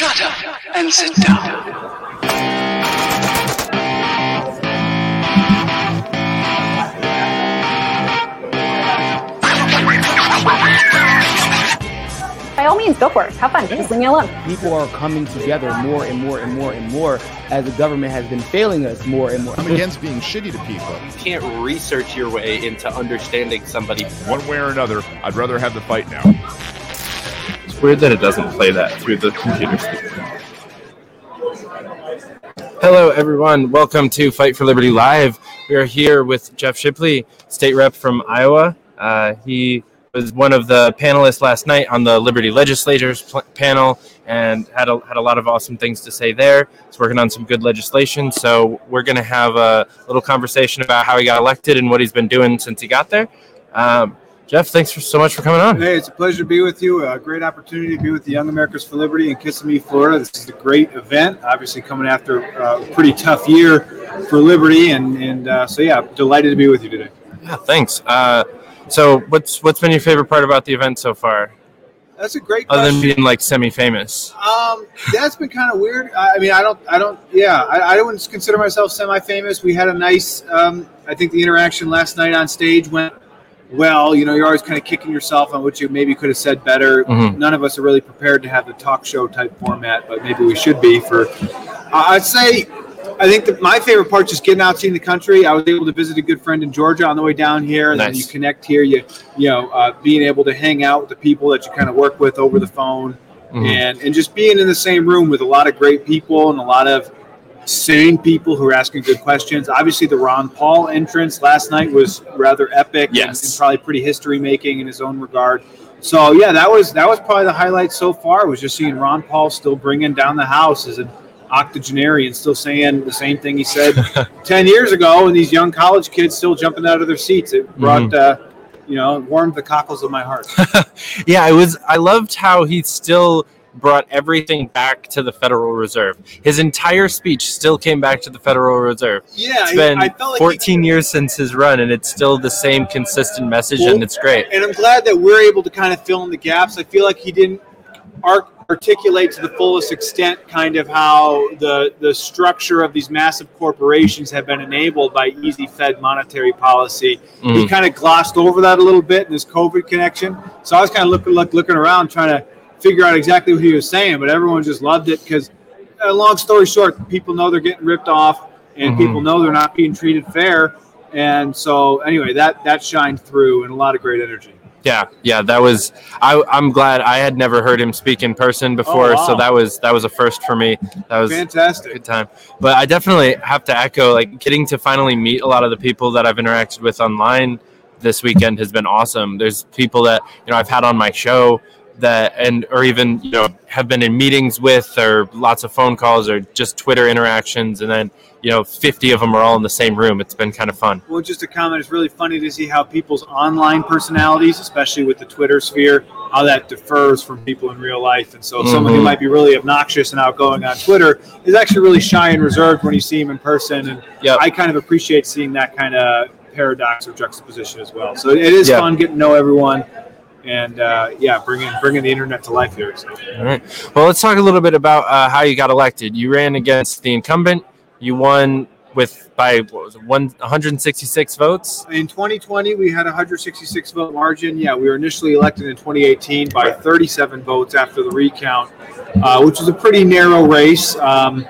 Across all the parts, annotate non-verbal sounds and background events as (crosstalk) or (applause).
Shut up and sit down. By all means, go for it. Have fun. Just leave me alone. people are coming together more and more and more and more as the government has been failing us more and more. I'm against being shitty to people. You can't research your way into understanding somebody. One way or another, I'd rather have the fight now. Weird that it doesn't play that through the computer speaker. Hello, everyone. Welcome to Fight for Liberty Live. We are here with Jeff Shipley, state rep from Iowa. Uh, he was one of the panelists last night on the Liberty Legislators pl- panel and had a, had a lot of awesome things to say there. He's working on some good legislation. So we're going to have a little conversation about how he got elected and what he's been doing since he got there. Um, Jeff, thanks for, so much for coming on. Hey, it's a pleasure to be with you. A great opportunity to be with the Young Americans for Liberty in Kissimmee, Florida. This is a great event. Obviously, coming after a pretty tough year for Liberty, and and uh, so yeah, delighted to be with you today. Yeah, thanks. Uh, so, what's what's been your favorite part about the event so far, That's a great other than being like semi-famous? Um, that's been kind of weird. I I mean, I don't, I don't, yeah, I, I wouldn't consider myself semi-famous. We had a nice, um, I think the interaction last night on stage went well. You know, you're always kind of kicking yourself on what you maybe could have said better. Mhm. None of us are really prepared to have the talk show type format, but maybe we should be. For I'd say, I think that my favorite part is just getting out, seeing the country. I was able to visit a good friend in Georgia on the way down here, and then you connect here. You, you know, uh, being able to hang out with the people that you kind of work with over the phone Mhm. and and just being in the same room with a lot of great people and a lot of sane people who are asking good questions. Obviously, the Ron Paul entrance last night was rather epic Yes. and, and probably pretty history making in his own regard. So yeah, that was that was probably the highlight so far. Was just seeing Ron Paul still bringing down the house as an octogenarian, still saying the same thing he said (laughs) ten years ago, and these young college kids still jumping out of their seats. It brought. Uh, you know, warmed the cockles of my heart. (laughs) Yeah, I was. I loved how he still brought everything back to the Federal Reserve. His entire speech still came back to the Federal Reserve. Yeah, It's been I felt like he 14 years since his run, and it's still the same consistent message, Well, and it's great. and I'm glad that we're able to kind of fill in the gaps. I feel like he didn't articulate to the fullest extent kind of how the the structure of these massive corporations have been enabled by easy Fed monetary policy. He Mhm. kind of glossed over that a little bit in his COVID connection. So I was kind of looking look, looking around trying to figure out exactly what he was saying, but everyone just loved it because. Uh, long story short, people know they're getting ripped off, and Mhm. people know they're not being treated fair. And so, anyway, that that shined through and a lot of great energy. Yeah, yeah, that was. I, I'm glad I had never heard him speak in person before, Oh, wow. so that was that was a first for me. That was a Fantastic. good time. But I definitely have to echo like getting to finally meet a lot of the people that I've interacted with online this weekend has been awesome. There's people that you know I've had on my show that and or even you know have been in meetings with or lots of phone calls or just Twitter interactions and then you know 50 of them are all in the same room. It's been kind of fun. Well, just a comment. It's really funny to see how people's online personalities, especially with the Twitter sphere, how that differs from people in real life. And so, someone who Mhm. might be really obnoxious and outgoing on Twitter is actually really shy and reserved when you see him in person. And Yep. I kind of appreciate seeing that kind of paradox or juxtaposition as well. So it is Yeah. fun getting to know everyone. And uh, yeah, bringing bringing the internet to life here. So. All right. Well, let's talk a little bit about uh, how you got elected. You ran against the incumbent. You won with by what was it, one 166 votes. In 2020, we had a 166 vote margin. Yeah, we were initially elected in 2018 by 37 votes after the recount, uh, which was a pretty narrow race. Um,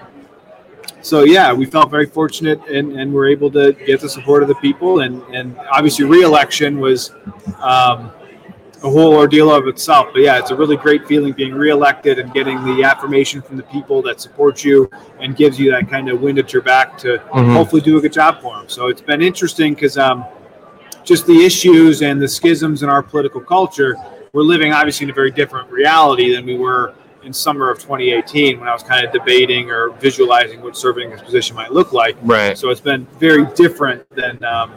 so yeah, we felt very fortunate and, and were able to get the support of the people. And, and obviously, re-election was um, a whole ordeal of itself. But yeah, it's a really great feeling being re-elected and getting the affirmation from the people that support you and gives you that kind of wind at your back to Mhm. hopefully do a good job for them. So it's been interesting because um, just the issues and the schisms in our political culture, we're living obviously in a very different reality than we were in summer of 2018 when I was kind of debating or visualizing what serving this position might look like. Right. So it's been very different than um,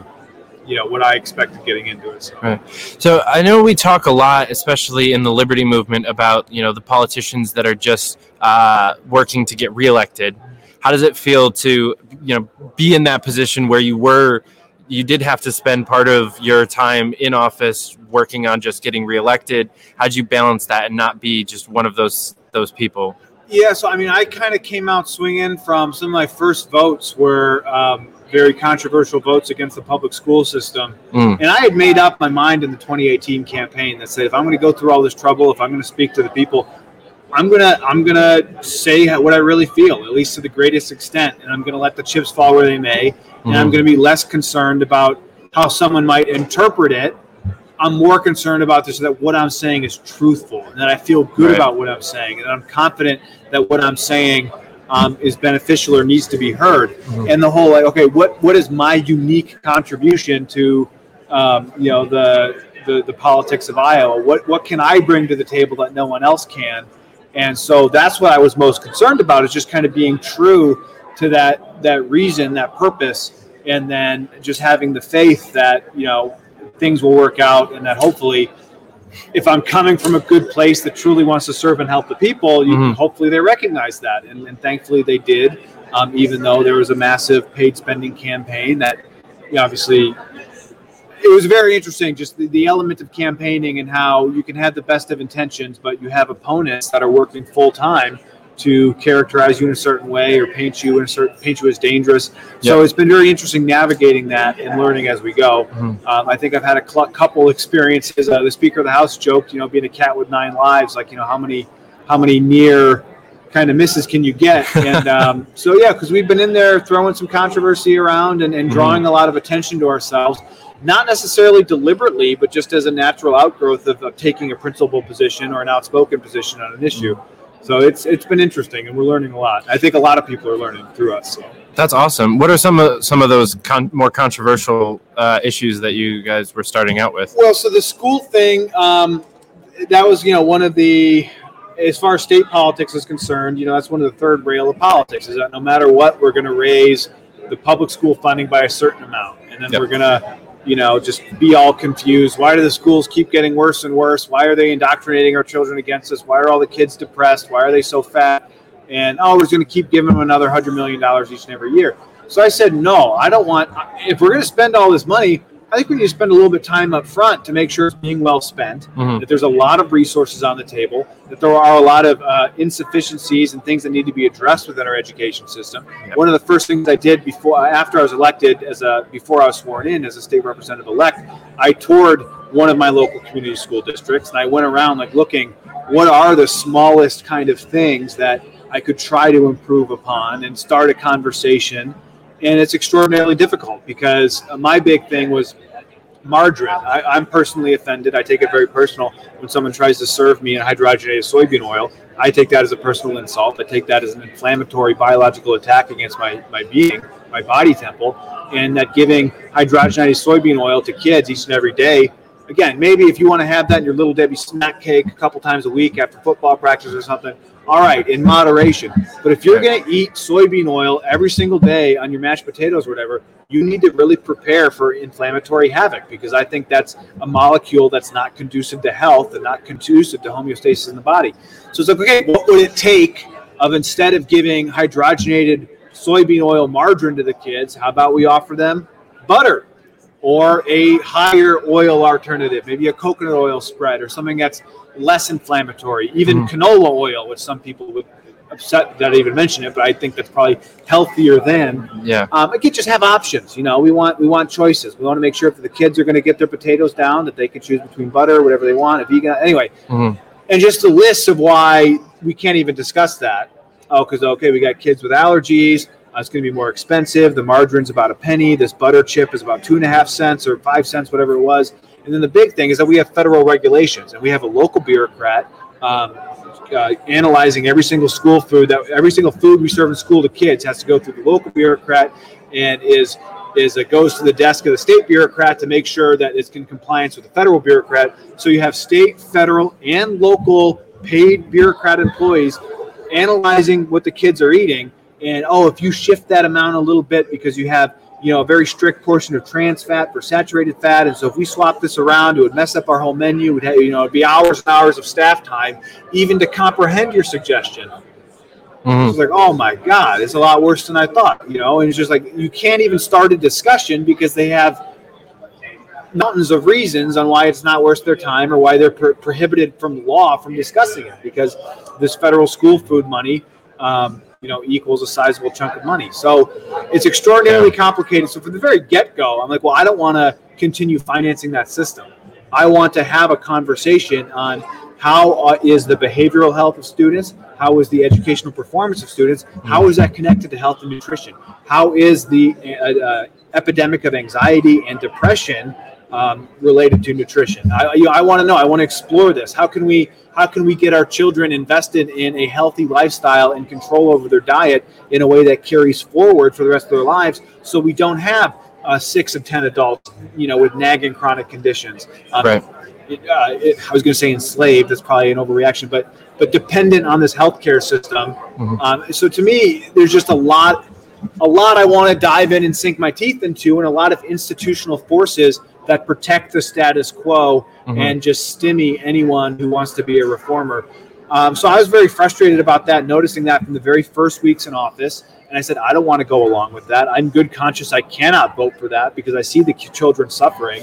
you know what I expected getting into it. So. So I know we talk a lot, especially in the liberty movement, about you know the politicians that are just uh, working to get reelected. How does it feel to you know be in that position where you were? You did have to spend part of your time in office working on just getting reelected. How'd you balance that and not be just one of those those people? Yeah, so I mean, I kind of came out swinging from some of my first votes were um, very controversial votes against the public school system, Mm. and I had made up my mind in the 2018 campaign that said if I'm going to go through all this trouble, if I'm going to speak to the people, I'm gonna I'm gonna say what I really feel, at least to the greatest extent, and I'm going to let the chips fall where they may, and I'm Mhm. going to be less concerned about how someone might interpret it. I'm more concerned about this that what I'm saying is truthful, and that I feel good Right. about what I'm saying, and I'm confident that what I'm saying um, is beneficial or needs to be heard. Mhm. And the whole like, okay, what what is my unique contribution to um, you know the, the the politics of Iowa? What what can I bring to the table that no one else can? And so that's what I was most concerned about is just kind of being true to that that reason, that purpose, and then just having the faith that you know things will work out, and that hopefully, if I'm coming from a good place that truly wants to serve and help the people, you, Mhm. hopefully they recognize that, and, and thankfully they did. Um, even though there was a massive paid spending campaign that, you know, obviously it was very interesting just the, the element of campaigning and how you can have the best of intentions but you have opponents that are working full time to characterize you in a certain way or paint you in a certain paint you as dangerous so Yep. it's been very interesting navigating that and learning as we go Mhm. um, i think i've had a cl- couple experiences uh, the speaker of the house joked you know being a cat with nine lives like you know how many how many near kind of misses can you get and (laughs) um, so yeah because we've been in there throwing some controversy around and, and drawing a lot of attention to ourselves not necessarily deliberately, but just as a natural outgrowth of, of taking a principal position or an outspoken position on an issue. So it's it's been interesting, and we're learning a lot. I think a lot of people are learning through us. So. That's awesome. What are some of some of those con- more controversial uh, issues that you guys were starting out with? Well, so the school thing, um, that was, you know, one of the, as far as state politics is concerned, you know, that's one of the third rail of politics is that no matter what, we're going to raise the public school funding by a certain amount. And then Yep. we're going to, you know, just be all confused. Why do the schools keep getting worse and worse? Why are they indoctrinating our children against us? Why are all the kids depressed? Why are they so fat? And oh, we're going to keep giving them another hundred million dollars each and every year. So I said, no, I don't want. If we're going to spend all this money, I think we need to spend a little bit of time up front to make sure it's being well spent. Mhm. That there's a lot of resources on the table. That there are a lot of uh, insufficiencies and things that need to be addressed within our education system. Yep. One of the first things I did before, after I was elected, as a before I was sworn in as a state representative elect, I toured one of my local community school districts and I went around like looking what are the smallest kind of things that I could try to improve upon and start a conversation. And it's extraordinarily difficult because my big thing was margarine. I, I'm personally offended. I take it very personal when someone tries to serve me in hydrogenated soybean oil. I take that as a personal insult. I take that as an inflammatory biological attack against my, my being, my body temple, and that giving hydrogenated soybean oil to kids each and every day. Again, maybe if you want to have that in your little Debbie snack cake a couple times a week after football practice or something, all right, in moderation. But if you're going to eat soybean oil every single day on your mashed potatoes or whatever, you need to really prepare for inflammatory havoc because I think that's a molecule that's not conducive to health and not conducive to homeostasis in the body. So it's like, okay, what would it take of instead of giving hydrogenated soybean oil margarine to the kids, how about we offer them butter or a higher oil alternative, maybe a coconut oil spread or something that's less inflammatory, even canola oil, which some people would upset that I even mention it, but I think that's probably healthier than Yeah. um, again, just have options. You know, we want we want choices. We want to make sure that the kids are going to get their potatoes down, that they can choose between butter, whatever they want, a vegan. Anyway, Mhm. and just a list of why we can't even discuss that. Oh, because okay, we got kids with allergies. Uh, it's going to be more expensive. The margarine's about a penny. This butter chip is about two and a half cents or five cents, whatever it was. And then the big thing is that we have federal regulations, and we have a local bureaucrat um, uh, analyzing every single school food that every single food we serve in school to kids has to go through the local bureaucrat and is is it goes to the desk of the state bureaucrat to make sure that it's in compliance with the federal bureaucrat. So you have state, federal, and local paid bureaucrat employees analyzing what the kids are eating. And oh, if you shift that amount a little bit because you have you know a very strict portion of trans fat for saturated fat, and so if we swap this around, it would mess up our whole menu. It would have, you know it'd be hours and hours of staff time even to comprehend your suggestion. Mhm. It's like, oh my God, it's a lot worse than I thought, you know. And it's just like you can't even start a discussion because they have mountains of reasons on why it's not worth their time or why they're pro- prohibited from law from discussing it because this federal school food money, um, you know, equals a sizable chunk of money. So it's extraordinarily complicated. So from the very get go, I'm like, well, I don't want to continue financing that system. I want to have a conversation on how uh, the behavioral health of students, how is the educational performance of students, how is that connected to health and nutrition, how is the uh, uh, epidemic of anxiety and depression um, related to nutrition. I, you know, I want to know. I want to explore this. How can we how can we get our children invested in a healthy lifestyle and control over their diet in a way that carries forward for the rest of their lives, so we don't have uh, six of ten adults, you know, with nagging chronic conditions. Um, Right. it, uh, it, I was going to say enslaved. That's probably an overreaction, but but dependent on this healthcare system. Um, so to me, there's just a lot, a lot I want to dive in and sink my teeth into, and a lot of institutional forces that protect the status quo and just stymie anyone who wants to be a reformer. Um, so I was very frustrated about that, noticing that from the very first weeks in office. And I said, I don't want to go along with that. I'm good conscious. I cannot vote for that because I see the children suffering.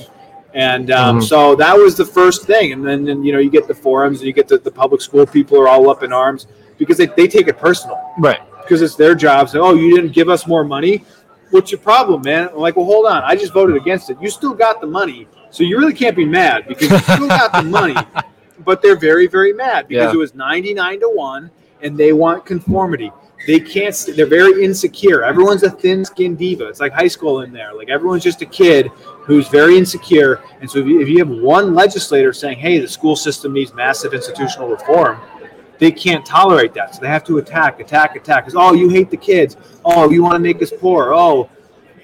And um, Mhm. so that was the first thing. And then, then, you know, you get the forums and you get the, the public school people are all up in arms because they, they take it personal Right. because it's their job. So, oh, you didn't give us more money. What's your problem, man? I'm like, well, hold on. I just voted against it. You still got the money. So you really can't be mad because you still got the (laughs) money. But they're very, very mad because Yeah. it was 99 to 1 and they want conformity. They can't, they're very insecure. Everyone's a thin skinned diva. It's like high school in there. Like everyone's just a kid who's very insecure. And so if you, if you have one legislator saying, hey, the school system needs massive institutional reform, they can't tolerate that. So they have to attack, attack, attack. Because, oh, you hate the kids. Oh, you want to make us poor. Oh,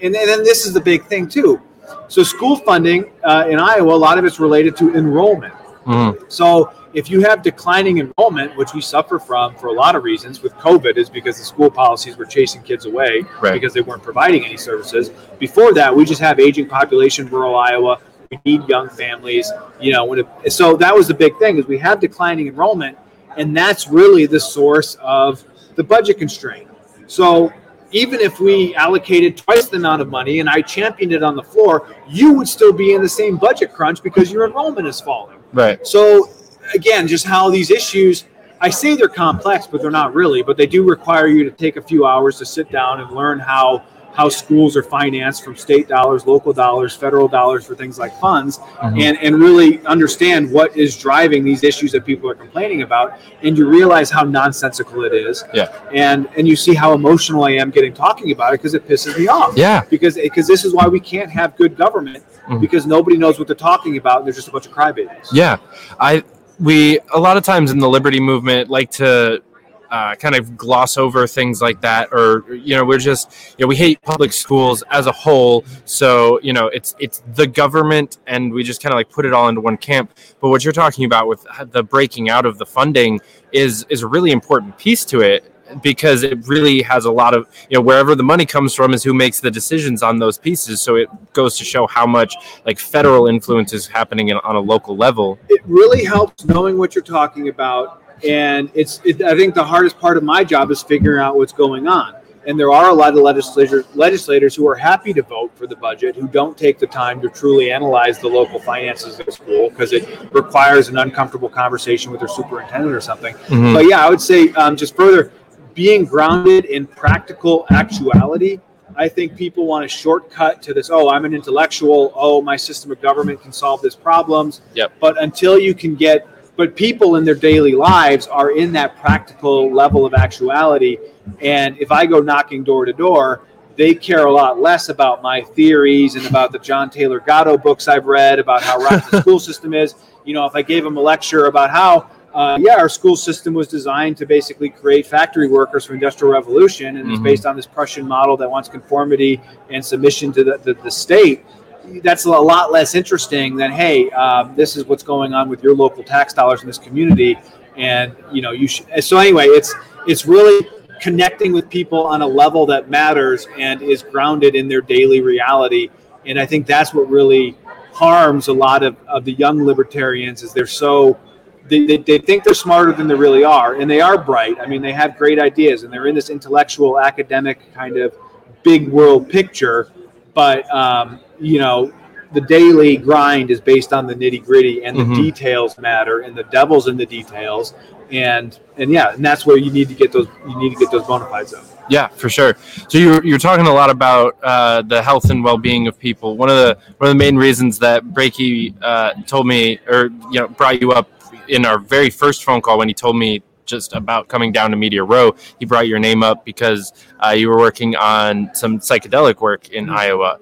and then, and then this is the big thing, too. So school funding uh, in Iowa, a lot of it's related to enrollment. Mhm. So if you have declining enrollment, which we suffer from for a lot of reasons with COVID, is because the school policies were chasing kids away Right. because they weren't providing any services. Before that, we just have aging population, rural Iowa. We need young families. You know, when it, so that was the big thing is we have declining enrollment, and that's really the source of the budget constraint. So even if we allocated twice the amount of money and I championed it on the floor, you would still be in the same budget crunch because your enrollment is falling. Right. So again, just how these issues I say they're complex, but they're not really, but they do require you to take a few hours to sit down and learn how how schools are financed from state dollars, local dollars, federal dollars for things like funds, and, and really understand what is driving these issues that people are complaining about. And you realize how nonsensical it is. Yeah. And and you see how emotional I am getting talking about it because it pisses me off Yeah. because because this is why we can't have good government Mhm. because nobody knows what they're talking about and there's just a bunch of crybabies. Yeah, I we a lot of times in the liberty movement like to uh, kind of gloss over things like that, or you know, we're just you know we hate public schools as a whole. So you know, it's it's the government, and we just kind of like put it all into one camp. But what you're talking about with the breaking out of the funding is is a really important piece to it because it really has a lot of you know wherever the money comes from is who makes the decisions on those pieces so it goes to show how much like federal influence is happening in, on a local level It really helps knowing what you're talking about, and it's. It, I think the hardest part of my job is figuring out what's going on. And there are a lot of legislators legislators who are happy to vote for the budget who don't take the time to truly analyze the local finances of the school because it requires an uncomfortable conversation with their superintendent or something. Mhm. But yeah, I would say um, just further being grounded in practical actuality. I think people want a shortcut to this. Oh, I'm an intellectual. Oh, my system of government can solve this problems. Yep. But until you can get, but people in their daily lives are in that practical level of actuality. And if I go knocking door to door, they care a lot less about my theories and about the John Taylor Gatto books I've read about how rotten the school system is. You know, if I gave them a lecture about how, uh, yeah, our school system was designed to basically create factory workers for industrial revolution, and it's Mhm. based on this Prussian model that wants conformity and submission to the, the, the state. That's a lot less interesting than, hey, um, this is what's going on with your local tax dollars in this community, and you know, you should. So anyway, it's it's really connecting with people on a level that matters and is grounded in their daily reality. And I think that's what really harms a lot of, of the young libertarians is they're so they, they, they think they're smarter than they really are and they are bright i mean they have great ideas and they're in this intellectual academic kind of big world picture but um, you know the daily grind is based on the nitty gritty, and the Mhm. details matter, and the devil's in the details, and and yeah, and that's where you need to get those you need to get those bona fides up. Yeah, for sure. So you're, you're talking a lot about uh, the health and well-being of people. One of the one of the main reasons that Breaky uh, told me, or you know, brought you up in our very first phone call when he told me just about coming down to Meteor Row, he brought your name up because uh, you were working on some psychedelic work in Iowa.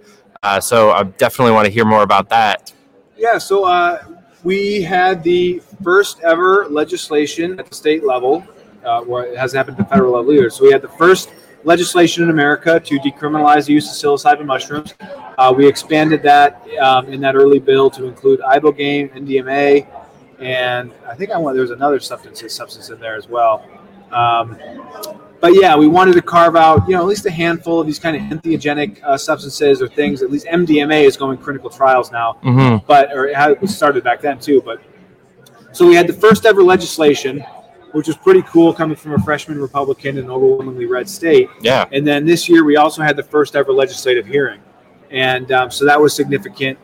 Uh, so I definitely want to hear more about that. Yeah, so uh, we had the first ever legislation at the state level, uh, where it hasn't happened at the federal level either. So we had the first legislation in America to decriminalize the use of psilocybin mushrooms. Uh, we expanded that um, in that early bill to include ibogaine, MDMA, and I think I want there was another substance substance in there as well. Um, but yeah, we wanted to carve out, you know, at least a handful of these kind of entheogenic uh, substances or things. At least MDMA is going clinical trials now hmm but or it, had, it started back then too. But so we had the first ever legislation, which was pretty cool, coming from a freshman Republican in an overwhelmingly red state. Yeah. And then this year we also had the first ever legislative hearing, and um, so that was significant.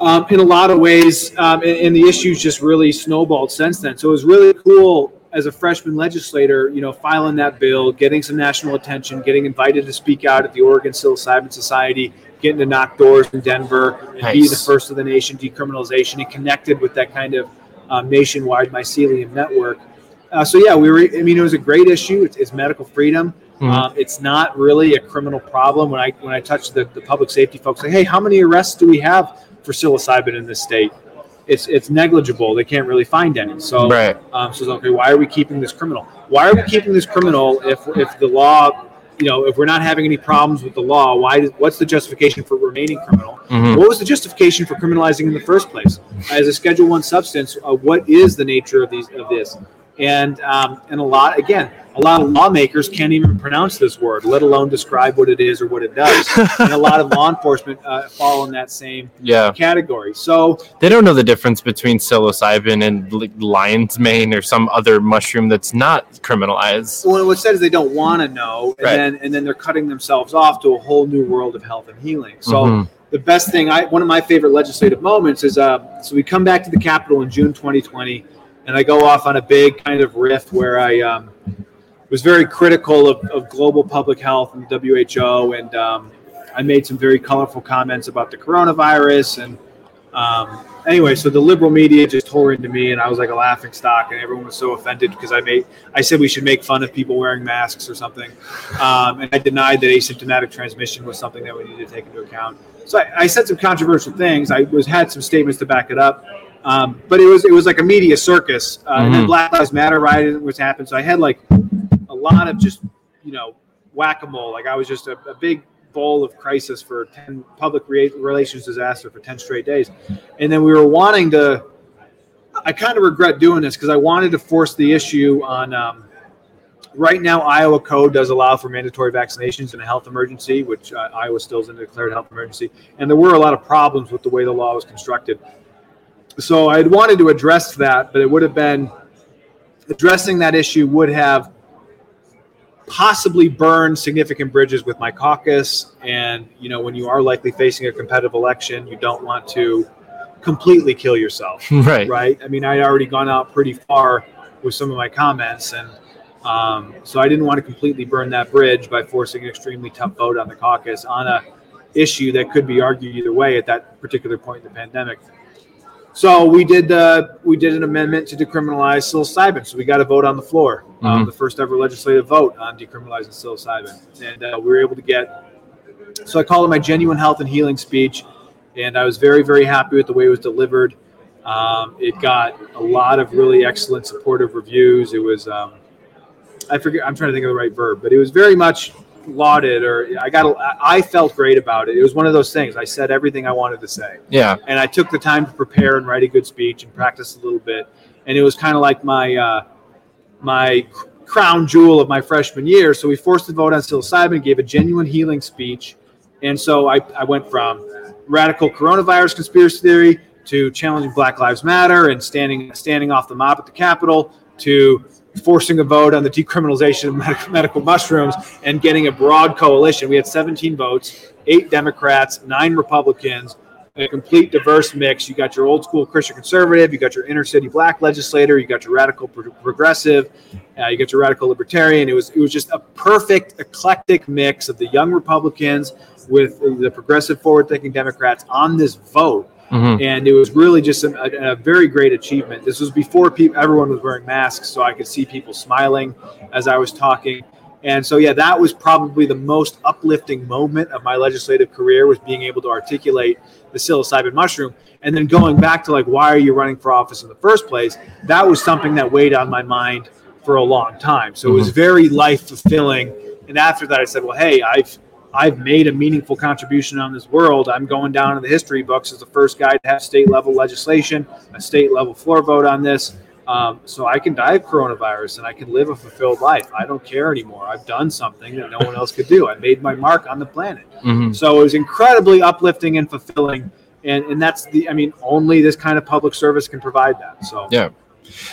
Um, in a lot of ways, um, and, and the issues just really snowballed since then. So it was really cool as a freshman legislator, you know, filing that bill, getting some national attention, getting invited to speak out at the Oregon Psilocybin Society, getting to knock doors in Denver, and be the first of the nation decriminalization, and connected with that kind of um, nationwide mycelium network. Uh, so yeah, we were. I mean, it was a great issue. It's, it's medical freedom. Mhm. Um, it's not really a criminal problem. When I when I touched the, the public safety folks, like, hey, how many arrests do we have for psilocybin in this state? It's it's negligible. They can't really find any. So Right. um, so it's okay. Why are we keeping this criminal? Why are we keeping this criminal if if the law, you know, if we're not having any problems with the law? Why? does- What's the justification for remaining criminal? Mhm. What was the justification for criminalizing in the first place? As a Schedule One substance, uh, what is the nature of these of this? And um, and a lot again, a lot of lawmakers can't even pronounce this word, let alone describe what it is or what it does. (laughs) and a lot of law enforcement uh, fall in that same Yeah. category. So They don't know the difference between psilocybin and lion's mane or some other mushroom that's not criminalized. well, what's said is they don't want to know, and Right. then and then they're cutting themselves off to a whole new world of health and healing. So. Mhm. the best thing I one of my favorite legislative moments is uh so we come back to the Capitol in June 2020 and I go off on a big kind of riff where I um, was very critical of, of global public health and WHO and um, I made some very colorful comments about the coronavirus and um, anyway so the liberal media just tore into me and I was like a laughing stock and everyone was so offended because I made I said we should make fun of people wearing masks or something um, and I denied that asymptomatic transmission was something that we needed to take into account. So I, I said some controversial things. I was had some statements to back it up, um, but it was it was like a media circus. Uh, And then Mhm. Black Lives Matter riot was happened. So I had like a lot of just you know whack a mole. Like I was just a, a big bowl of crisis for ten public re- relations disaster for ten straight days, and then we were wanting to. I kind of regret doing this because I wanted to force the issue on. Um, right now, Iowa code does allow for mandatory vaccinations in a health emergency, which uh, Iowa still is in a declared health emergency, and there were a lot of problems with the way the law was constructed. So I had wanted to address that, but it would have been addressing that issue would have possibly burned significant bridges with my caucus. And you know, when you are likely facing a competitive election, you don't want to completely kill yourself (laughs) Right. right? I mean, I'd already gone out pretty far with some of my comments, and um, so I didn't want to completely burn that bridge by forcing an extremely tough vote on the caucus on a issue that could be argued either way at that particular point in the pandemic. So we did uh, we did an amendment to decriminalize psilocybin. So we got a vote on the floor, um, Mhm. the first ever legislative vote on decriminalizing psilocybin, and uh, we were able to get. So I called it my genuine health and healing speech, and I was very very happy with the way it was delivered. Um, it got a lot of really excellent supportive reviews. It was um, I forget I'm trying to think of the right verb, but it was very much lauded or I got a, I felt great about it. It was one of those things. I said everything I wanted to say Yeah. and I took the time to prepare and write a good speech and practice a little bit. And it was kind of like my uh, my crown jewel of my freshman year. So we forced the vote on psilocybin, gave a genuine healing speech, and so I, I went from radical coronavirus conspiracy theory to challenging Black Lives Matter and standing standing off the mob at the Capitol to forcing a vote on the decriminalization of medical, medical mushrooms and getting a broad coalition. We had 17 votes, eight Democrats, nine Republicans, a complete diverse mix. You got your old school Christian conservative, you got your inner city black legislator, you got your radical pro- progressive, uh, you got your radical libertarian. It was it was just a perfect eclectic mix of the young Republicans with the progressive forward thinking Democrats on this vote. Mhm. And it was really just a, a, a very great achievement. This was before people, everyone was wearing masks, so I could see people smiling as I was talking. And so, yeah, that was probably the most uplifting moment of my legislative career was being able to articulate the psilocybin mushroom. And then going back to like, why are you running for office in the first place? That was something that weighed on my mind for a long time. So it was very life fulfilling. And after that, I said, well, hey, I've I've made a meaningful contribution on this world. I'm going down in the history books as the first guy to have state level legislation, a state level floor vote on this. Um, so I can die of coronavirus and I can live a fulfilled life. I don't care anymore. I've done something that no one else could do. I made my mark on the planet. Mhm. So it was incredibly uplifting and fulfilling. And, and that's the, I mean, only this kind of public service can provide that. So, Yeah.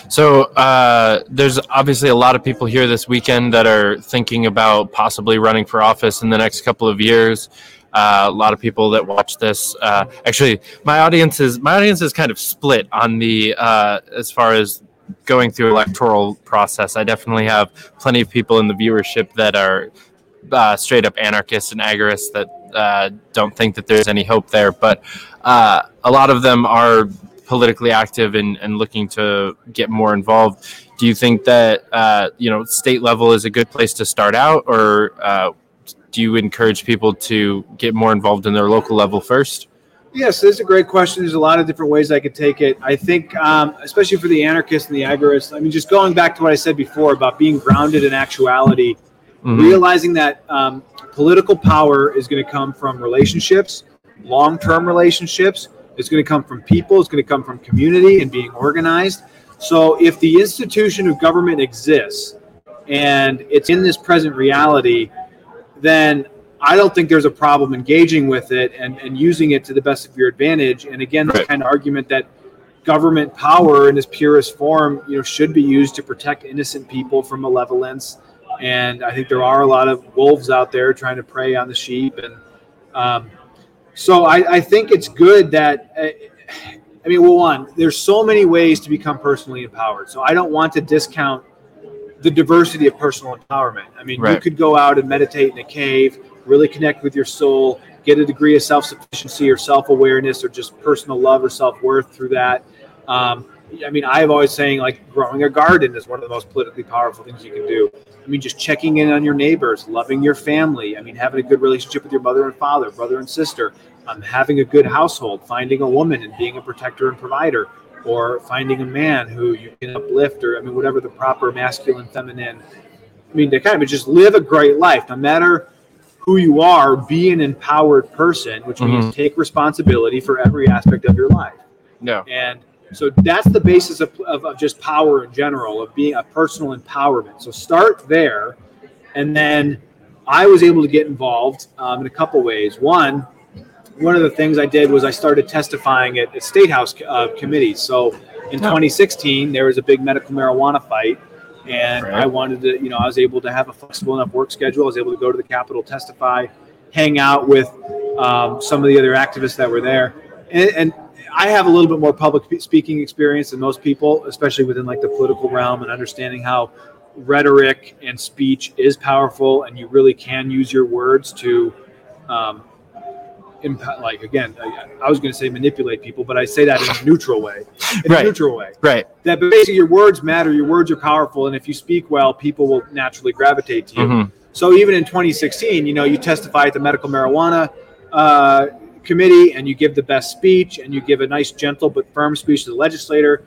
So uh, there's obviously a lot of people here this weekend that are thinking about possibly running for office in the next couple of years. Uh, a lot of people that watch this. Uh, actually, my audience is my audience is kind of split on the uh, as far as going through electoral process. I definitely have plenty of people in the viewership that are uh, straight up anarchists and agorists that uh, don't think that there's any hope there. But a lot of them are politically active and, and looking to get more involved. Do you think that uh, you know state level is a good place to start out, or uh, do you encourage people to get more involved in their local level first? Yes, this is a great question. There's a lot of different ways I could take it. I think, um, especially for the anarchists and the agorists, I mean, just going back to what I said before about being grounded in actuality, Mhm. realizing that um, political power is going to come from relationships, long term relationships. It's going to come from people, it's going to come from community and being organized. So if the institution of government exists and it's in this present reality, then I don't think there's a problem engaging with it and, and using it to the best of your advantage. And again, the kind of argument that government power in its purest form, you know, should be used to protect innocent people from malevolence. And I think there are a lot of wolves out there trying to prey on the sheep. And um, so I, I think it's good that, uh, I mean, well, one, there's so many ways to become personally empowered. So I don't want to discount the diversity of personal empowerment. I mean, you could go out and meditate in a cave, really connect with your soul, get a degree of self sufficiency or self awareness or just personal love or self worth through that. Um, I mean, I've always saying like growing a garden is one of the most politically powerful things you can do. I mean, just checking in on your neighbors, loving your family. I mean, having a good relationship with your mother and father, brother and sister, um, having a good household, finding a woman and being a protector and provider, or finding a man who you can uplift, or I mean, whatever the proper masculine, feminine. I mean, to kind of just live a great life, no matter who you are, be an empowered person, which means take responsibility for every aspect of your life. No. And so that's the basis of, of, of just power in general, of being a personal empowerment. So start there. And then I was able to get involved um, in a couple ways. One, one of the things I did was I started testifying at, at state house uh, committees. So in 2016, there was a big medical marijuana fight. And Right. I wanted to, you know, I was able to have a flexible enough work schedule. I was able to go to the Capitol, testify, hang out with um, some of the other activists that were there. And, and I have a little bit more public speaking experience than most people, especially within like the political realm and understanding how rhetoric and speech is powerful, and you really can use your words to, um, impact. Like again, I, I was going to say manipulate people, but I say that in a neutral way. In Right. a neutral way. Right. That basically your words matter. Your words are powerful, and if you speak well, people will naturally gravitate to you. Mhm. So even in 2016, you know, you testify at the medical marijuana uh, committee, and you give the best speech, and you give a nice, gentle but firm speech to the legislator.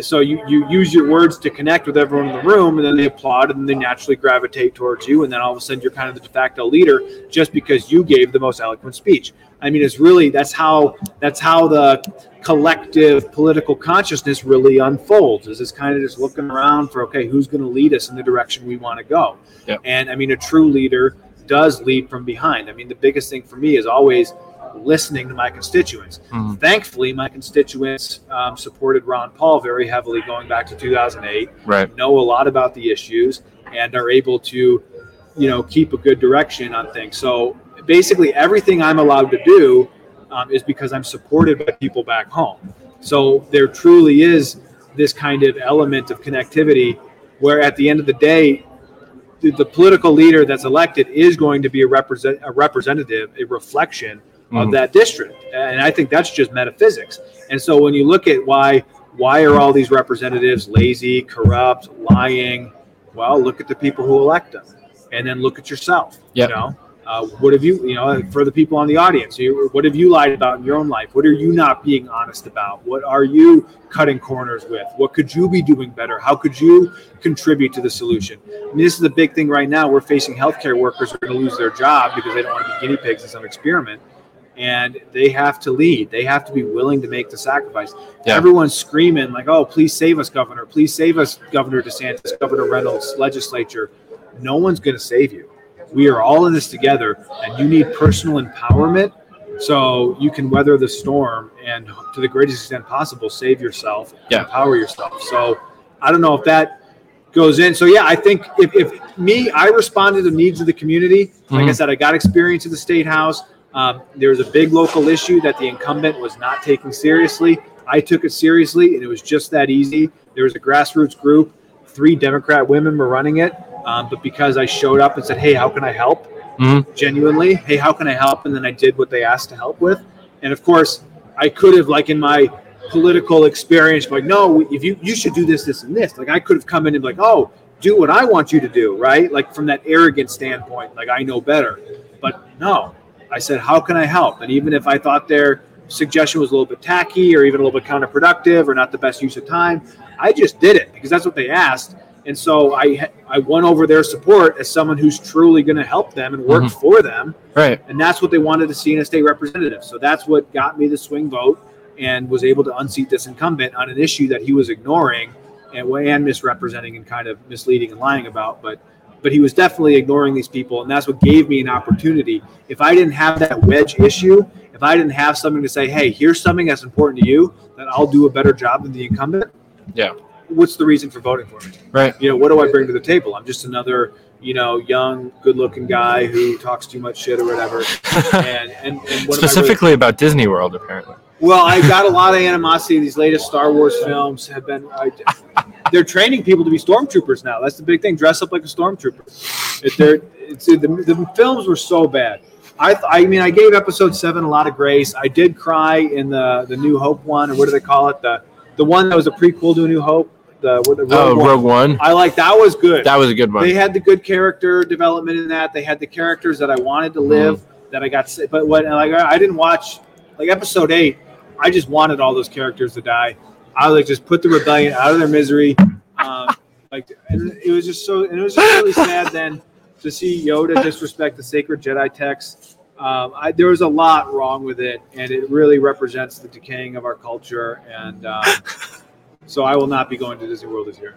So you you use your words to connect with everyone in the room, and then they applaud, and they naturally gravitate towards you, and then all of a sudden you're kind of the de facto leader just because you gave the most eloquent speech. I mean, it's really that's how that's how the collective political consciousness really unfolds. Is it's kind of just looking around for okay, who's going to lead us in the direction we want to go. Yep. And I mean, a true leader does lead from behind. I mean, the biggest thing for me is always listening to my constituents. Mhm. Thankfully, my constituents um, supported Ron Paul very heavily going back to 2008 Right. know a lot about the issues and are able to, you know, keep a good direction on things. So basically, everything I'm allowed to do um, is because I'm supported by people back home. So there truly is this kind of element of connectivity where at the end of the day, the, the political leader that's elected is going to be a, represent, a representative, a reflection of Mhm. that district. And I think that's just metaphysics. And so when you look at why why are all these representatives lazy, corrupt, lying? Well, look at the people who elect them, and then look at yourself. Yep. You know, uh, what have you, you know, for the people on the audience, you, what have you lied about in your own life? What are you not being honest about? What are you cutting corners with? What could you be doing better? How could you contribute to the solution? I mean, this is a big thing right now. We're facing healthcare workers who are going to lose their job because they don't want to be guinea pigs in some experiment. And they have to lead. They have to be willing to make the sacrifice. Yeah. Everyone's screaming like, "Oh, please save us, Governor! Please save us, Governor DeSantis, Governor Reynolds, legislature." No one's going to save you. We are all in this together, and you need personal empowerment so you can weather the storm and, to the greatest extent possible, save yourself, Yeah. empower yourself. So I don't know if that goes in. So yeah, I think if, if me, I responded to the needs of the community. Like I Mhm. said, I got experience at the state house. Um, there was a big local issue that the incumbent was not taking seriously. I took it seriously, and it was just that easy. There was a grassroots group. Three Democrat women were running it, um, but because I showed up and said, "Hey, how can I help?" Mhm. genuinely, "Hey, how can I help?" and then I did what they asked to help with. And of course, I could have, like in my political experience, like, "No, if you you should do this, this, and this." Like I could have come in and be like, "Oh, do what I want you to do," right? Like from that arrogant standpoint, like I know better. But no, I said, "How can I help?" And even if I thought their suggestion was a little bit tacky or even a little bit counterproductive or not the best use of time, I just did it because that's what they asked. And so I I won over their support as someone who's truly going to help them and work mm-hmm. for them, Right. and that's what they wanted to see in a state representative. So that's what got me the swing vote and was able to unseat this incumbent on an issue that he was ignoring and, and misrepresenting and kind of misleading and lying about. But but he was definitely ignoring these people, and that's what gave me an opportunity. If I didn't have that wedge issue, if I didn't have something to say, hey, here's something that's important to you, then I'll do a better job than the incumbent. Yeah. What's the reason for voting for me? Right. You know, what do I bring to the table? I'm just another, you know, young, good-looking guy who talks too much shit or whatever. (laughs) And and, and what I really- Specifically about Disney World, apparently. well, I got a lot of animosity. These latest Star Wars films have been. I, (laughs) they're training people to be stormtroopers now. That's the big thing. Dress up like a stormtrooper. It, they're, it's, the, the films were so bad. I, I mean, I gave Episode Seven a lot of grace. I did cry in the the New Hope one, or what do they call it? The the one that was a prequel to A New Hope. The, the Oh, One. Rogue One. I like that was good. That was a good one. They had the good character development in that. They had the characters that I wanted to live. Mm-hmm. That I got, but when like I didn't watch like episode eight, I just wanted all those characters to die. I like, just put the rebellion out of their misery. Um, like, it was just so, and it was just really sad then to see Yoda disrespect the sacred Jedi texts. Um, I, there was a lot wrong with it, and it really represents the decaying of our culture. And um, so, I will not be going to Disney World this year.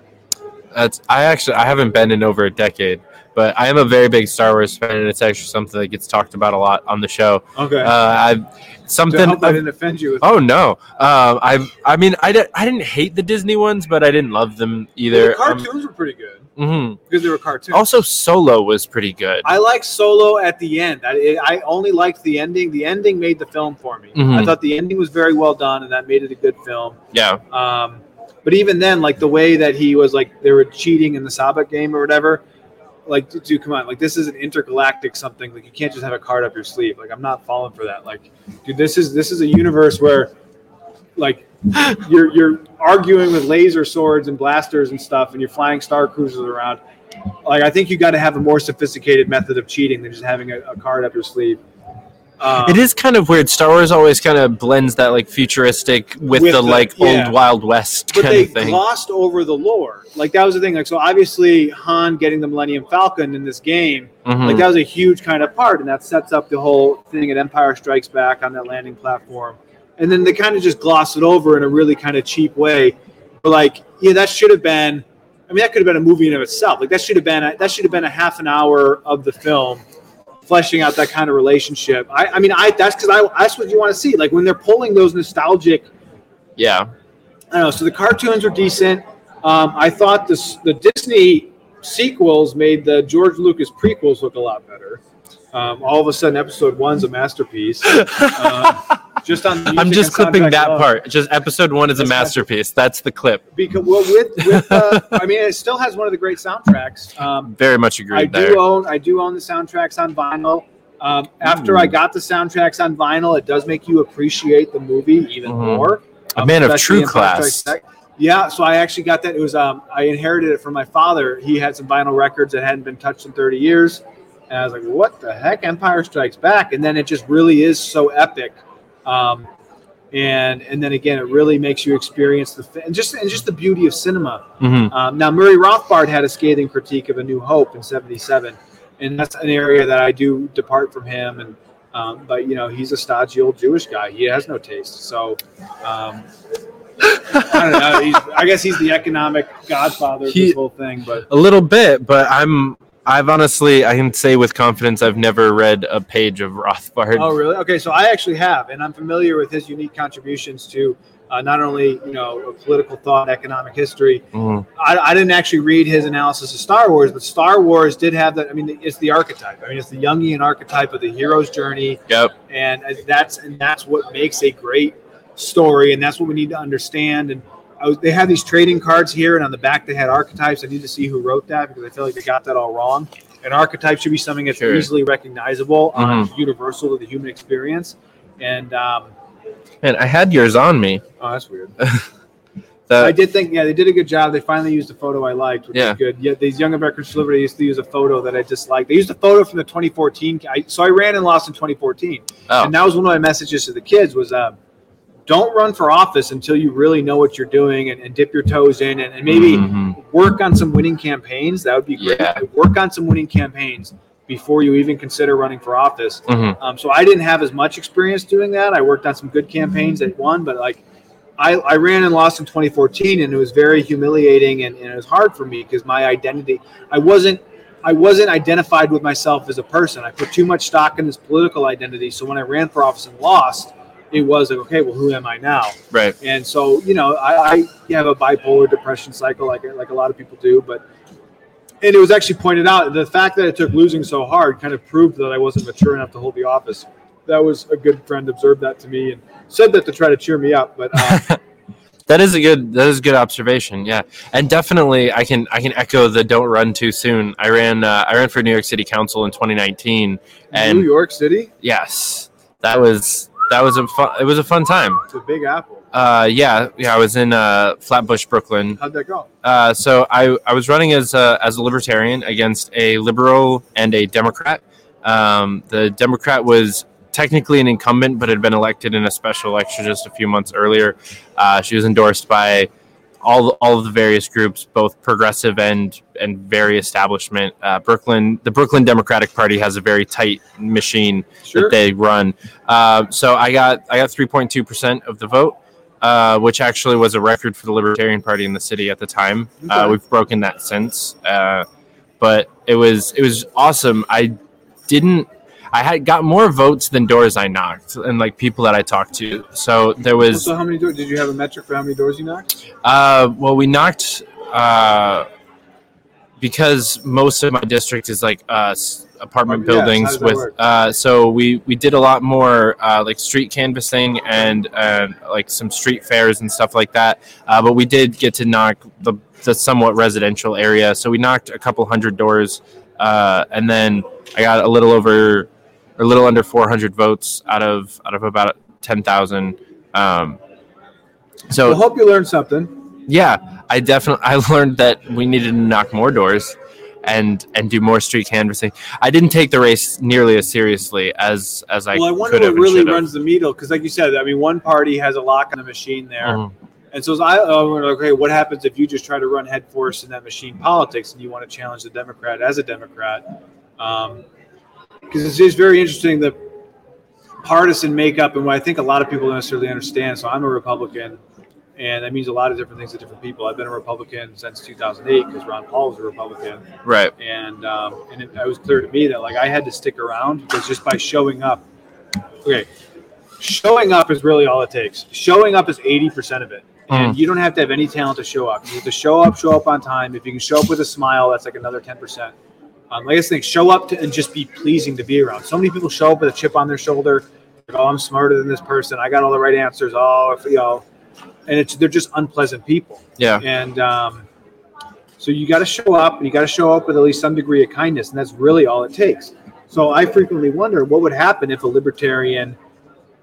That's I actually I haven't been in over a decade, but I am a very big Star Wars fan, and it's actually something that gets talked about a lot on the show. Okay. Uh, I something. I didn't offend you. With oh no, um, I I mean I, di- I didn't hate the Disney ones, but I didn't love them the either. Um, cartoons were pretty good Mm-hmm. because they were cartoons. Also, Solo was pretty good. I like Solo at the end. I, I only liked the ending. The ending made the film for me. Mhm. I thought the ending was very well done, and that made it a good film. yeah, Um, but even then, like the way that he was like they were cheating in the Sabacc game or whatever. Like, dude, come on! Like, this is an intergalactic something. Like, you can't just have a card up your sleeve. Like, I'm not falling for that. Like, dude, this is this is a universe where, like, (gasps) you're you're arguing with laser swords and blasters and stuff, and you're flying star cruisers around. Like, I think you got to have a more sophisticated method of cheating than just having a, a card up your sleeve. Um, it is kind of weird. Star Wars always kind of blends that like futuristic with, With the, the- like yeah. old Wild West but kind they of thing. glossed over the lore. Like that was the thing. Like so, obviously Han getting the Millennium Falcon in this game, Mhm. like that was a huge kind of part, and that sets up the whole thing at Empire Strikes Back on that landing platform. And then they kind of just gloss it over in a really kind of cheap way. But like, yeah, that should have been. I mean, that could have been a movie in of itself. Like that should have been a, that should have been a half an hour of the film, fleshing out that kind of relationship. I, I mean, I that's because I that's what you want to see. Like when they're pulling those nostalgic yeah, I don't know. So the cartoons were decent. Um, I thought this, the Disney sequels made the George Lucas prequels look a lot better. Um, all of a sudden, Episode One's a masterpiece. Um, (laughs) just on. the I'm just clipping that alone. part. Just episode one is a That's masterpiece. That's the clip. Because well, with with uh, I mean, it still has one of the great soundtracks. Um, Very much agree. I agreed do own I do own the soundtracks on vinyl. Um, after I got the soundtracks on vinyl, it does make you appreciate the movie even Mhm. more. A Um, man of true class. Yeah, so I actually got that. It was um, I inherited it from my father. He had some vinyl records that hadn't been touched in 30 years, and I was like, "What the heck? Empire Strikes Back!" And then it just really is so epic. Um, and and then again, it really makes you experience the and just and just the beauty of cinema. Mhm. Um, now, Murray Rothbard had a scathing critique of A New Hope in '77, and that's an area that I do depart from him. And um, but you know, he's a stodgy old Jewish guy. He has no taste. So um, I don't know. He's, I guess he's the economic godfather of He- this whole thing. But A little bit, but I'm. I've honestly, I can say with confidence, I've never read a page of Rothbard. oh, really? Okay, so I actually have, and I'm familiar with his unique contributions to. Uh, not only you know political thought, economic history, Mhm. I, I didn't actually read his analysis of Star Wars, but Star Wars did have that. I mean, it's the archetype. I mean, it's the Jungian archetype of the hero's journey, Yep. and that's and that's what makes a great story, and that's what we need to understand. And was, they had these trading cards here, and on the back they had archetypes. I need to see who wrote that because I feel like they got that all wrong. An archetype should be something that's Sure. easily recognizable, uh, universal to the human experience. And um, And I had yours on me. oh, that's weird. (laughs) The, I did think, yeah, they did a good job. They finally used a photo I liked, which Yeah. is good. Yeah, these young Americans for Liberty used to use a photo that I disliked. They used a photo from the 2014. I, so I ran and lost in 2014, Oh. and that was one of my messages to the kids was, um, don't run for office until you really know what you're doing and, and dip your toes in, and, and maybe Mhm. work on some winning campaigns. That would be great. Yeah. Work on some winning campaigns before you even consider running for office. Mhm. Um, so I didn't have as much experience doing that. I worked on some good campaigns that won, but like I, I ran and lost in 2014, and it was very humiliating and, and it was hard for me because my identity, I wasn't, I wasn't identified with myself as a person. I put too much stock in this political identity. So when I ran for office and lost, it was like, okay, well, who am I now? Right. And so, you know, I, I have a bipolar depression cycle, like like a lot of people do. But and it was actually pointed out the fact that it took losing so hard kind of proved that I wasn't mature enough to hold the office. That was a good friend observed that to me and said that to try to cheer me up. But uh, (laughs) That is a good. That is a good observation. Yeah, and definitely, I can I can echo the don't run too soon. I ran uh, I ran for New York City Council in 2019, and New York City, yes, that was that was a fun. It was a fun time. it's a Big Apple. Uh, yeah, yeah. I was in uh, Flatbush, Brooklyn. How'd that go? Uh, so I, I was running as a, as a libertarian against a liberal and a Democrat. Um, the Democrat was technically an incumbent, but had been elected in a special election just a few months earlier. Uh, she was endorsed by all all of the various groups, both progressive and and very establishment. Uh, Brooklyn, the Brooklyn Democratic Party has a very tight machine Sure. that they run. Uh, so I got I got 3.2 percent of the vote, uh, which actually was a record for the Libertarian Party in the city at the time. Uh, Okay. we've broken that since, uh, but it was it was awesome. I didn't. I had got more votes than doors I knocked, and like people that I talked to. So there was. So how many doors? Did you have a metric for how many doors you knocked? Uh, well, we knocked uh, because most of my district is like uh, apartment Yeah, buildings with. Uh, so we we did a lot more uh, like street canvassing and uh, like some street fairs and stuff like that. Uh, but we did get to knock the the somewhat residential area. So we knocked a couple hundred doors, uh, and then I got a little over, or a little under 400 votes out of out of about 10,000. Um, so I hope you learned something. yeah, I definitely I learned that we needed to knock more doors and and do more street canvassing. I didn't take the race nearly as seriously as as I well, I wonder what really runs the needle because, like you said, I mean, one party has a lock on the machine there. Mhm. And so I we're like, okay, what happens if you just try to run headfirst in that machine politics and you want to challenge the Democrat as a Democrat? Because it's just very interesting the partisan makeup and what I think a lot of people don't necessarily understand. So I'm a Republican, and that means a lot of different things to different people. I've been a Republican since 2008 because Ron Paul was a Republican, Right. and um, and it, it was clear to me that like I had to stick around because just by showing up, okay, showing up is really all it takes. Showing up is 80% of it. And you don't have to have any talent to show up. You have to show up, show up on time. If you can show up with a smile, that's like another 10%. Um, like I think, show up to, and just be pleasing to be around. So many people show up with a chip on their shoulder. like, oh, I'm smarter than this person. I got all the right answers. Oh, if, you know, and it's they're just unpleasant people. Yeah. And um, so you got to show up. And you got to show up with at least some degree of kindness, and that's really all it takes. So I frequently wonder what would happen if a libertarian,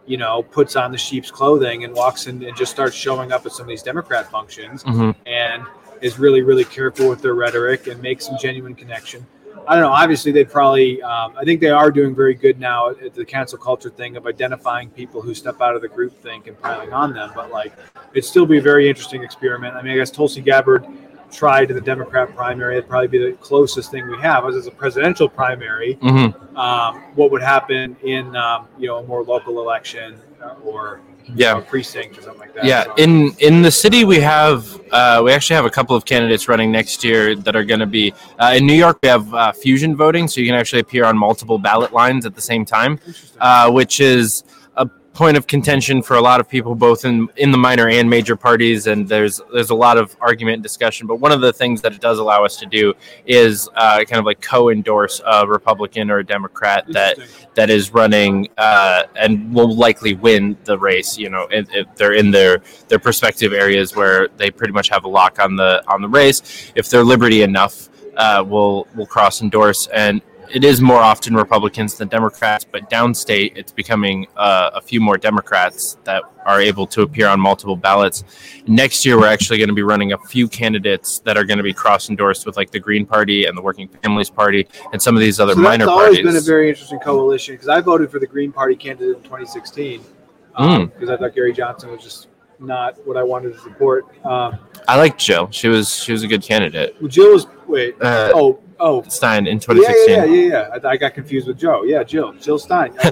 you know, puts on the sheep's clothing and walks in and just starts showing up at some of these Democrat functions hmm and is really, really careful with their rhetoric and makes some genuine connection. I don't know. Obviously, they probably. Um, I think they are doing very good now at the cancel culture thing of identifying people who step out of the group think and piling on them. But like, it'd still be a very interesting experiment. I mean, I guess Tulsi Gabbard tried in the Democrat primary. It'd probably be the closest thing we have. As a presidential primary, hmm um, what would happen in um, you know a more local election uh, or Yeah. know, precinct or something like that. Yeah, So- in in the city we have uh, we actually have a couple of candidates running next year that are going to be uh, in New York. We have uh, fusion voting, so you can actually appear on multiple ballot lines at the same time, uh, which is a point of contention for a lot of people, both in in the minor and major parties. And there's there's a lot of argument and discussion. But one of the things that it does allow us to do is uh, kind of like co-endorse a Republican or a Democrat that. That is running uh, and will likely win the race. You know, if, if they're in their their prospective areas where they pretty much have a lock on the on the race. If they're liberty enough, uh, will will cross endorse and. It is more often Republicans than Democrats, but downstate it's becoming uh, a few more Democrats that are able to appear on multiple ballots. Next year, we're actually going to be running a few candidates that are going to be cross endorsed with like the Green Party and the Working Families Party and some of these other so minor that's always parties. been a very interesting coalition because I voted for the Green Party candidate in 2016 Mm. because I thought Gary Johnson was just not what I wanted to support. Um, I like Jill. She was she was a good candidate. well, Jill was wait. Uh, oh, oh. Stein in 2016. yeah, yeah, yeah. I, I got confused with Joe. Yeah, Jill, Jill Stein. (laughs)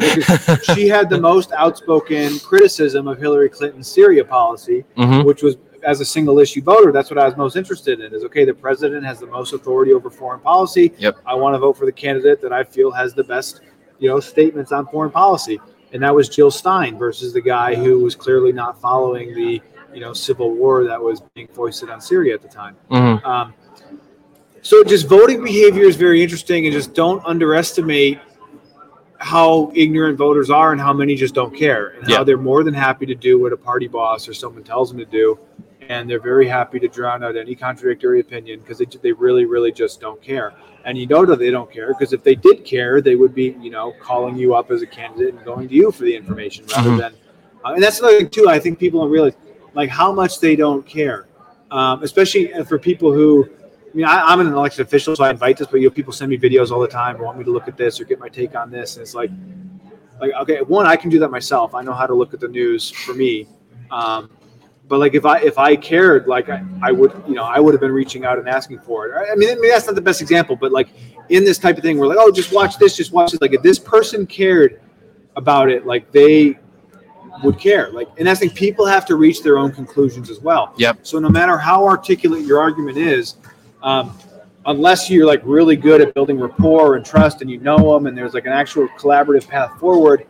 She had the most outspoken criticism of Hillary Clinton's Syria policy, Mhm. which was as a single issue voter. That's what I was most interested in. Is okay, the president has the most authority over foreign policy. Yep. I want to vote for the candidate that I feel has the best, you know, statements on foreign policy, and that was Jill Stein versus the guy who was clearly not following the, you know, civil war that was being foisted on Syria at the time. Mhm. Um, so just voting behavior is very interesting, and just don't underestimate how ignorant voters are and how many just don't care, and Yeah. how they're more than happy to do what a party boss or someone tells them to do, and they're very happy to drown out any contradictory opinion because they, they really, really just don't care. And you know that they don't care because if they did care, they would be, you know, calling you up as a candidate and going to you for the information rather Mhm. than. Uh, and that's another thing too. I think people don't realize like how much they don't care, um, especially for people who. I mean, I, I'm an elected official, so I invite this, but you know, people send me videos all the time, want me to look at this or get my take on this, and it's like, like okay, one, I can do that myself. I know how to look at the news for me. Um, but like if I if I cared, like I, I would, you know, I would have been reaching out and asking for it. I mean, I mean, that's not the best example, but like in this type of thing, we're like, oh, just watch this, just watch it. Like if this person cared about it, like they would care. Like, and I think people have to reach their own conclusions as well. Yep. So no matter how articulate your argument is, um, unless you're like really good at building rapport and trust, and you know them, and there's like an actual collaborative path forward,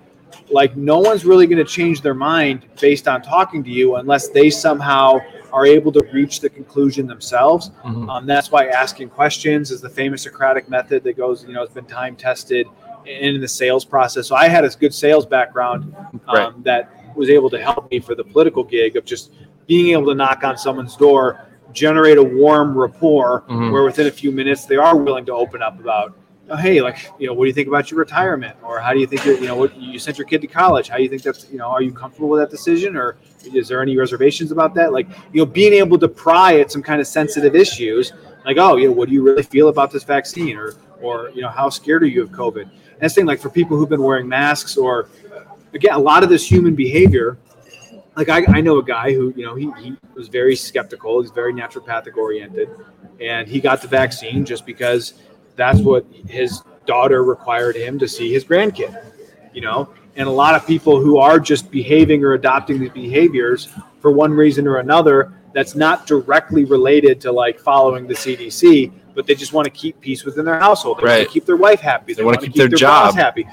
like no one's really going to change their mind based on talking to you unless they somehow are able to reach the conclusion themselves. Mhm. Um, that's why asking questions is the famous Socratic method that goes, you know, it's been time tested in the sales process. So I had a good sales background um, Right. that was able to help me for the political gig of just being able to knock on someone's door, generate a warm rapport Mhm. where within a few minutes they are willing to open up about, oh, hey, like, you know, what do you think about your retirement? Or how do you think, you're, you know, what you sent your kid to college? How do you think that's, you know, are you comfortable with that decision? Or is there any reservations about that? Like, you know, being able to pry at some kind of sensitive issues, like, oh, you know, what do you really feel about this vaccine? Or, or, you know, how scared are you of COVID? And the thing, like for people who've been wearing masks or, again, a lot of this human behavior, like I, I know a guy who, you know, he, he was very skeptical. He's very naturopathic oriented. And he got the vaccine just because that's what his daughter required him to see his grandkid, you know? And a lot of people who are just behaving or adopting these behaviors for one reason or another that's not directly related to like following the CDC, but they just want to keep peace within their household. They want Right. to keep their wife happy. They wanna wanna keep their boss job. happy.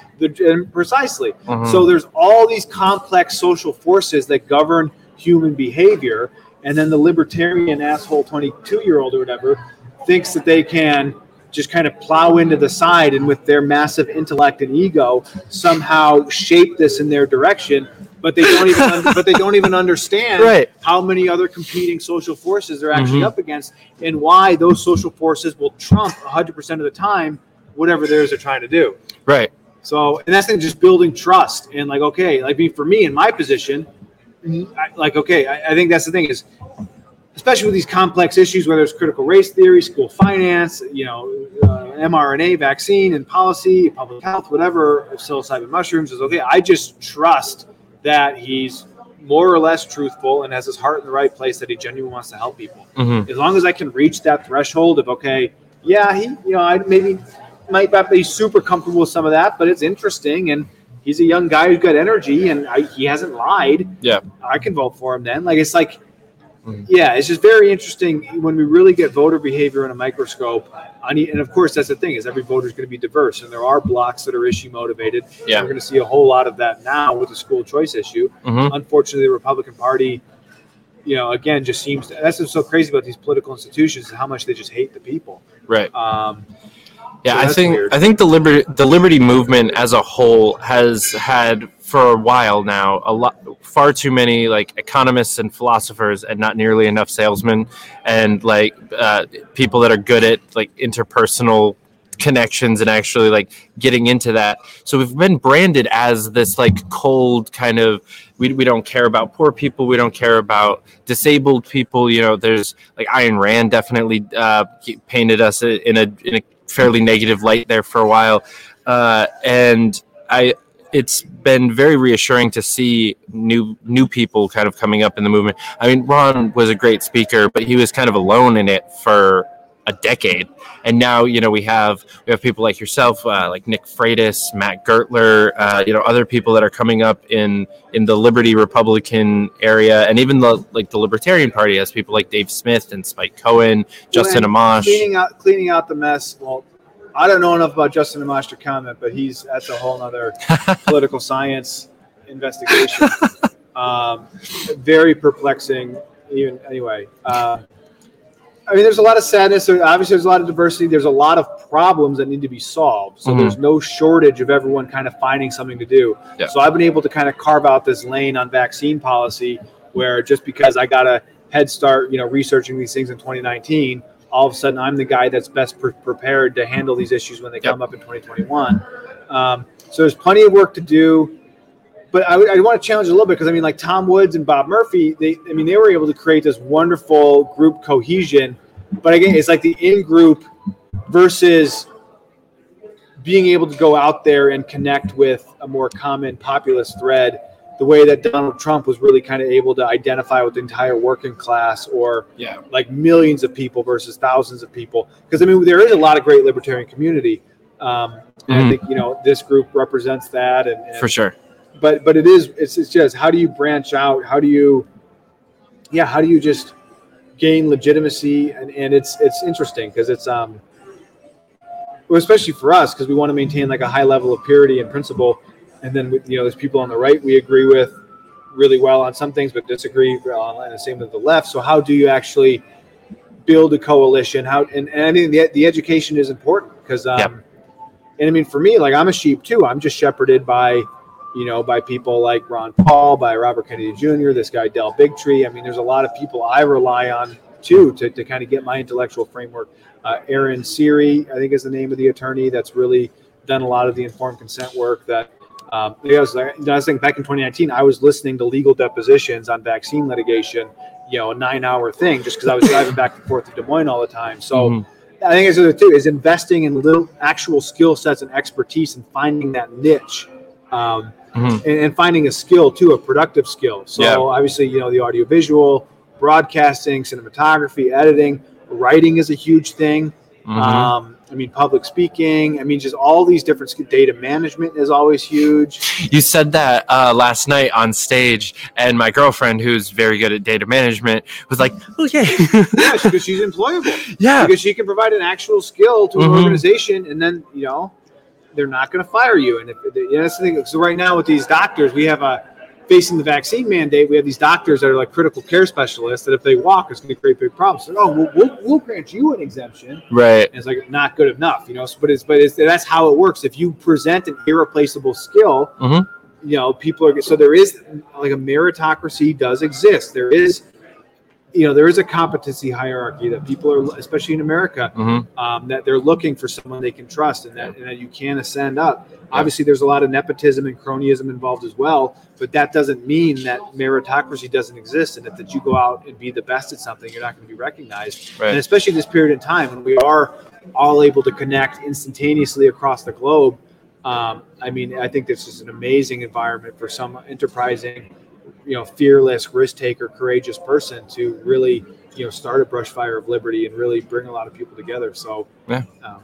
Precisely. Mhm. So there's all these complex social forces that govern human behavior, and then the libertarian asshole 22 year old or whatever thinks that they can just kind of plow into the side and with their massive intellect and ego somehow shape this in their direction but they don't even un- but they don't even understand (laughs) Right. how many other competing social forces they're actually Mhm. up against and why those social forces will trump 100% of the time whatever theirs they're trying to do Right. so, and that's the thing, just building trust and like, okay, like me for me in my position, I, like, okay, I, I think that's the thing is, especially with these complex issues, whether it's critical race theory, school finance, you know, uh, mRNA vaccine and policy, public health, whatever, psilocybin mushrooms is okay. I just trust that he's more or less truthful and has his heart in the right place that he genuinely wants to help people hmm as long as I can reach that threshold of okay, yeah, he, you know, I maybe might not be super comfortable with some of that, but it's interesting, and he's a young guy who's got energy, and I, he hasn't lied. Yeah. I can vote for him then. Like it's like, Mhm. yeah, it's just very interesting when we really get voter behavior in a microscope. And of course, that's the thing is every voter is going to be diverse, and there are blocks that are issue motivated. Yeah. we're going to see a whole lot of that now with the school choice issue hmm unfortunately, the Republican Party, you know, again, just seems to, that's what's so crazy about these political institutions is how much they just hate the people. Right. Um, Yeah, So I think weird. I think the liberty the liberty movement as a whole has had for a while now a lot far too many like economists and philosophers and not nearly enough salesmen and like uh, people that are good at like interpersonal connections and actually like getting into that. So we've been branded as this like cold kind of we, we don't care about poor people, we don't care about disabled people. You know, there's like Ayn Rand definitely uh, painted us in a in a fairly negative light there for a while, uh, and I it's been very reassuring to see new new people kind of coming up in the movement. I mean, Ron was a great speaker, but he was kind of alone in it for a decade. And now, you know, we have we have people like yourself, uh, like Nick Freitas, Matt Gurtler, uh, you know, other people that are coming up in in the Liberty Republican area, and even the like the Libertarian Party has people like Dave Smith and Spike Cohen, Justin Amash. Cleaning out, cleaning out the mess. Well, I don't know enough about Justin Amash to comment, but he's that's a whole other (laughs) political science investigation. um, very perplexing. Even anyway. Uh, I mean, there's a lot of sadness. There, obviously, there's a lot of diversity. There's a lot of problems that need to be solved. So Mhm. there's no shortage of everyone kind of finding something to do. Yeah. So I've been able to kind of carve out this lane on vaccine policy where just because I got a head start, you know, researching these things in 2019, all of a sudden I'm the guy that's best pre- prepared to handle these issues when they Yep. come up in 2021. Um, so there's plenty of work to do. But I, I want to challenge a little bit because I mean, like Tom Woods and Bob Murphy, they, I mean, they were able to create this wonderful group cohesion. But again, it's like the in group versus being able to go out there and connect with a more common populist thread the way that Donald Trump was really kind of able to identify with the entire working class or Yeah. like millions of people versus thousands of people. Because I mean, there is a lot of great libertarian community. Um, and Mhm. I think, you know, this group represents that. And, and For sure. but but it is it's, it's just how do you branch out how do you yeah how do you just gain legitimacy and, and it's it's interesting because it's um well, especially for us because we want to maintain like a high level of purity and principle and then you know there's people on the right we agree with really well on some things but disagree on and the same with the left so how do you actually build a coalition how and, and i mean the, the education is important because um Yep. and i mean for me like i'm a sheep too i'm just shepherded by you know, by people like Ron Paul, by Robert Kennedy Jr., this guy Del Bigtree. I mean, there's a lot of people I rely on too to, to kind of get my intellectual framework. Uh, Aaron Siri, I think is the name of the attorney that's really done a lot of the informed consent work. That um, I was, I was thinking back in 2019, I was listening to legal depositions on vaccine litigation, you know, a nine-hour thing, just because I was driving back and forth to Des Moines all the time. So. Mhm. I think it's the two is investing in little actual skill sets and expertise and finding that niche. Um, Mhm. and, and finding a skill too, a productive skill. So Yeah. obviously, you know, the audio visual, broadcasting, cinematography, editing, writing is a huge thing. Mhm. Um, I mean, public speaking. I mean, just all these different data management is always huge. You said that uh, last night on stage, and my girlfriend, who's very good at data management, was like, "Oh yeah, Yeah, because she's (laughs) employable. yeah, Because she can provide an actual skill to an Mhm. organization, and then you know they're not going to fire you. And if that's the thing. So right now with these doctors, we have a facing the vaccine mandate, we have these doctors that are like critical care specialists that if they walk, it's going to create big problems. So, oh, we'll, we'll, we'll grant you an exemption. Right. And it's like not good enough, you know. So, but it's but it's, that's how it works. If you present an irreplaceable skill, Mhm. you know, people are so there is like a meritocracy does exist. There is, you know, there is a competency hierarchy that people are, especially in America, hmm um, that they're looking for someone they can trust and that, and that you can ascend up. Obviously, there's a lot of nepotism and cronyism involved as well, but that doesn't mean that meritocracy doesn't exist and that, that you go out and be the best at something, you're not going to be recognized. Right. And especially this period in time when we are all able to connect instantaneously across the globe. Um, I mean, I think this is an amazing environment for some enterprising, you know, fearless, risk taker, courageous person to really, you know, start a brush fire of liberty and really bring a lot of people together. So, Yeah. um,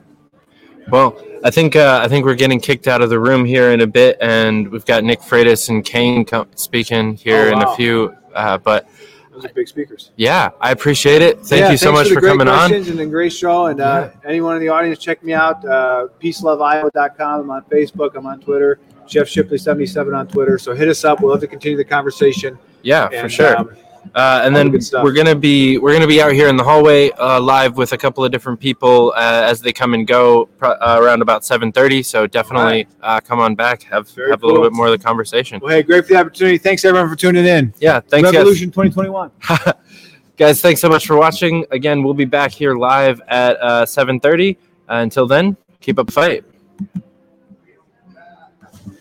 Well, I think uh, I think we're getting kicked out of the room here in a bit, and we've got Nick Freitas and Kane speaking here Oh, in a few. Uh, but those are big speakers. yeah, I appreciate it. Thank Yeah, you so much for great coming on. questions And a great show. And uh, anyone in the audience, check me out. Uh, peaceloveiowa.com. I'm on Facebook. I'm on Twitter. Jeff Shipley77 on Twitter. So hit us up. We'll have to continue the conversation. Yeah, for sure. um, Uh, and then the good stuff. we're gonna be we're gonna be out here in the hallway uh, live with a couple of different people uh, as they come and go pro- uh, around about seven thirty. So definitely uh, come on back, have Very have a little bit more of the conversation. well, hey, great for the opportunity. Thanks, everyone, for tuning in. Yeah, thanks guys. Revolution 2021. (laughs) guys. Thanks so much for watching. Again, we'll be back here live at uh, seven thirty. Uh, until then, keep up the fight.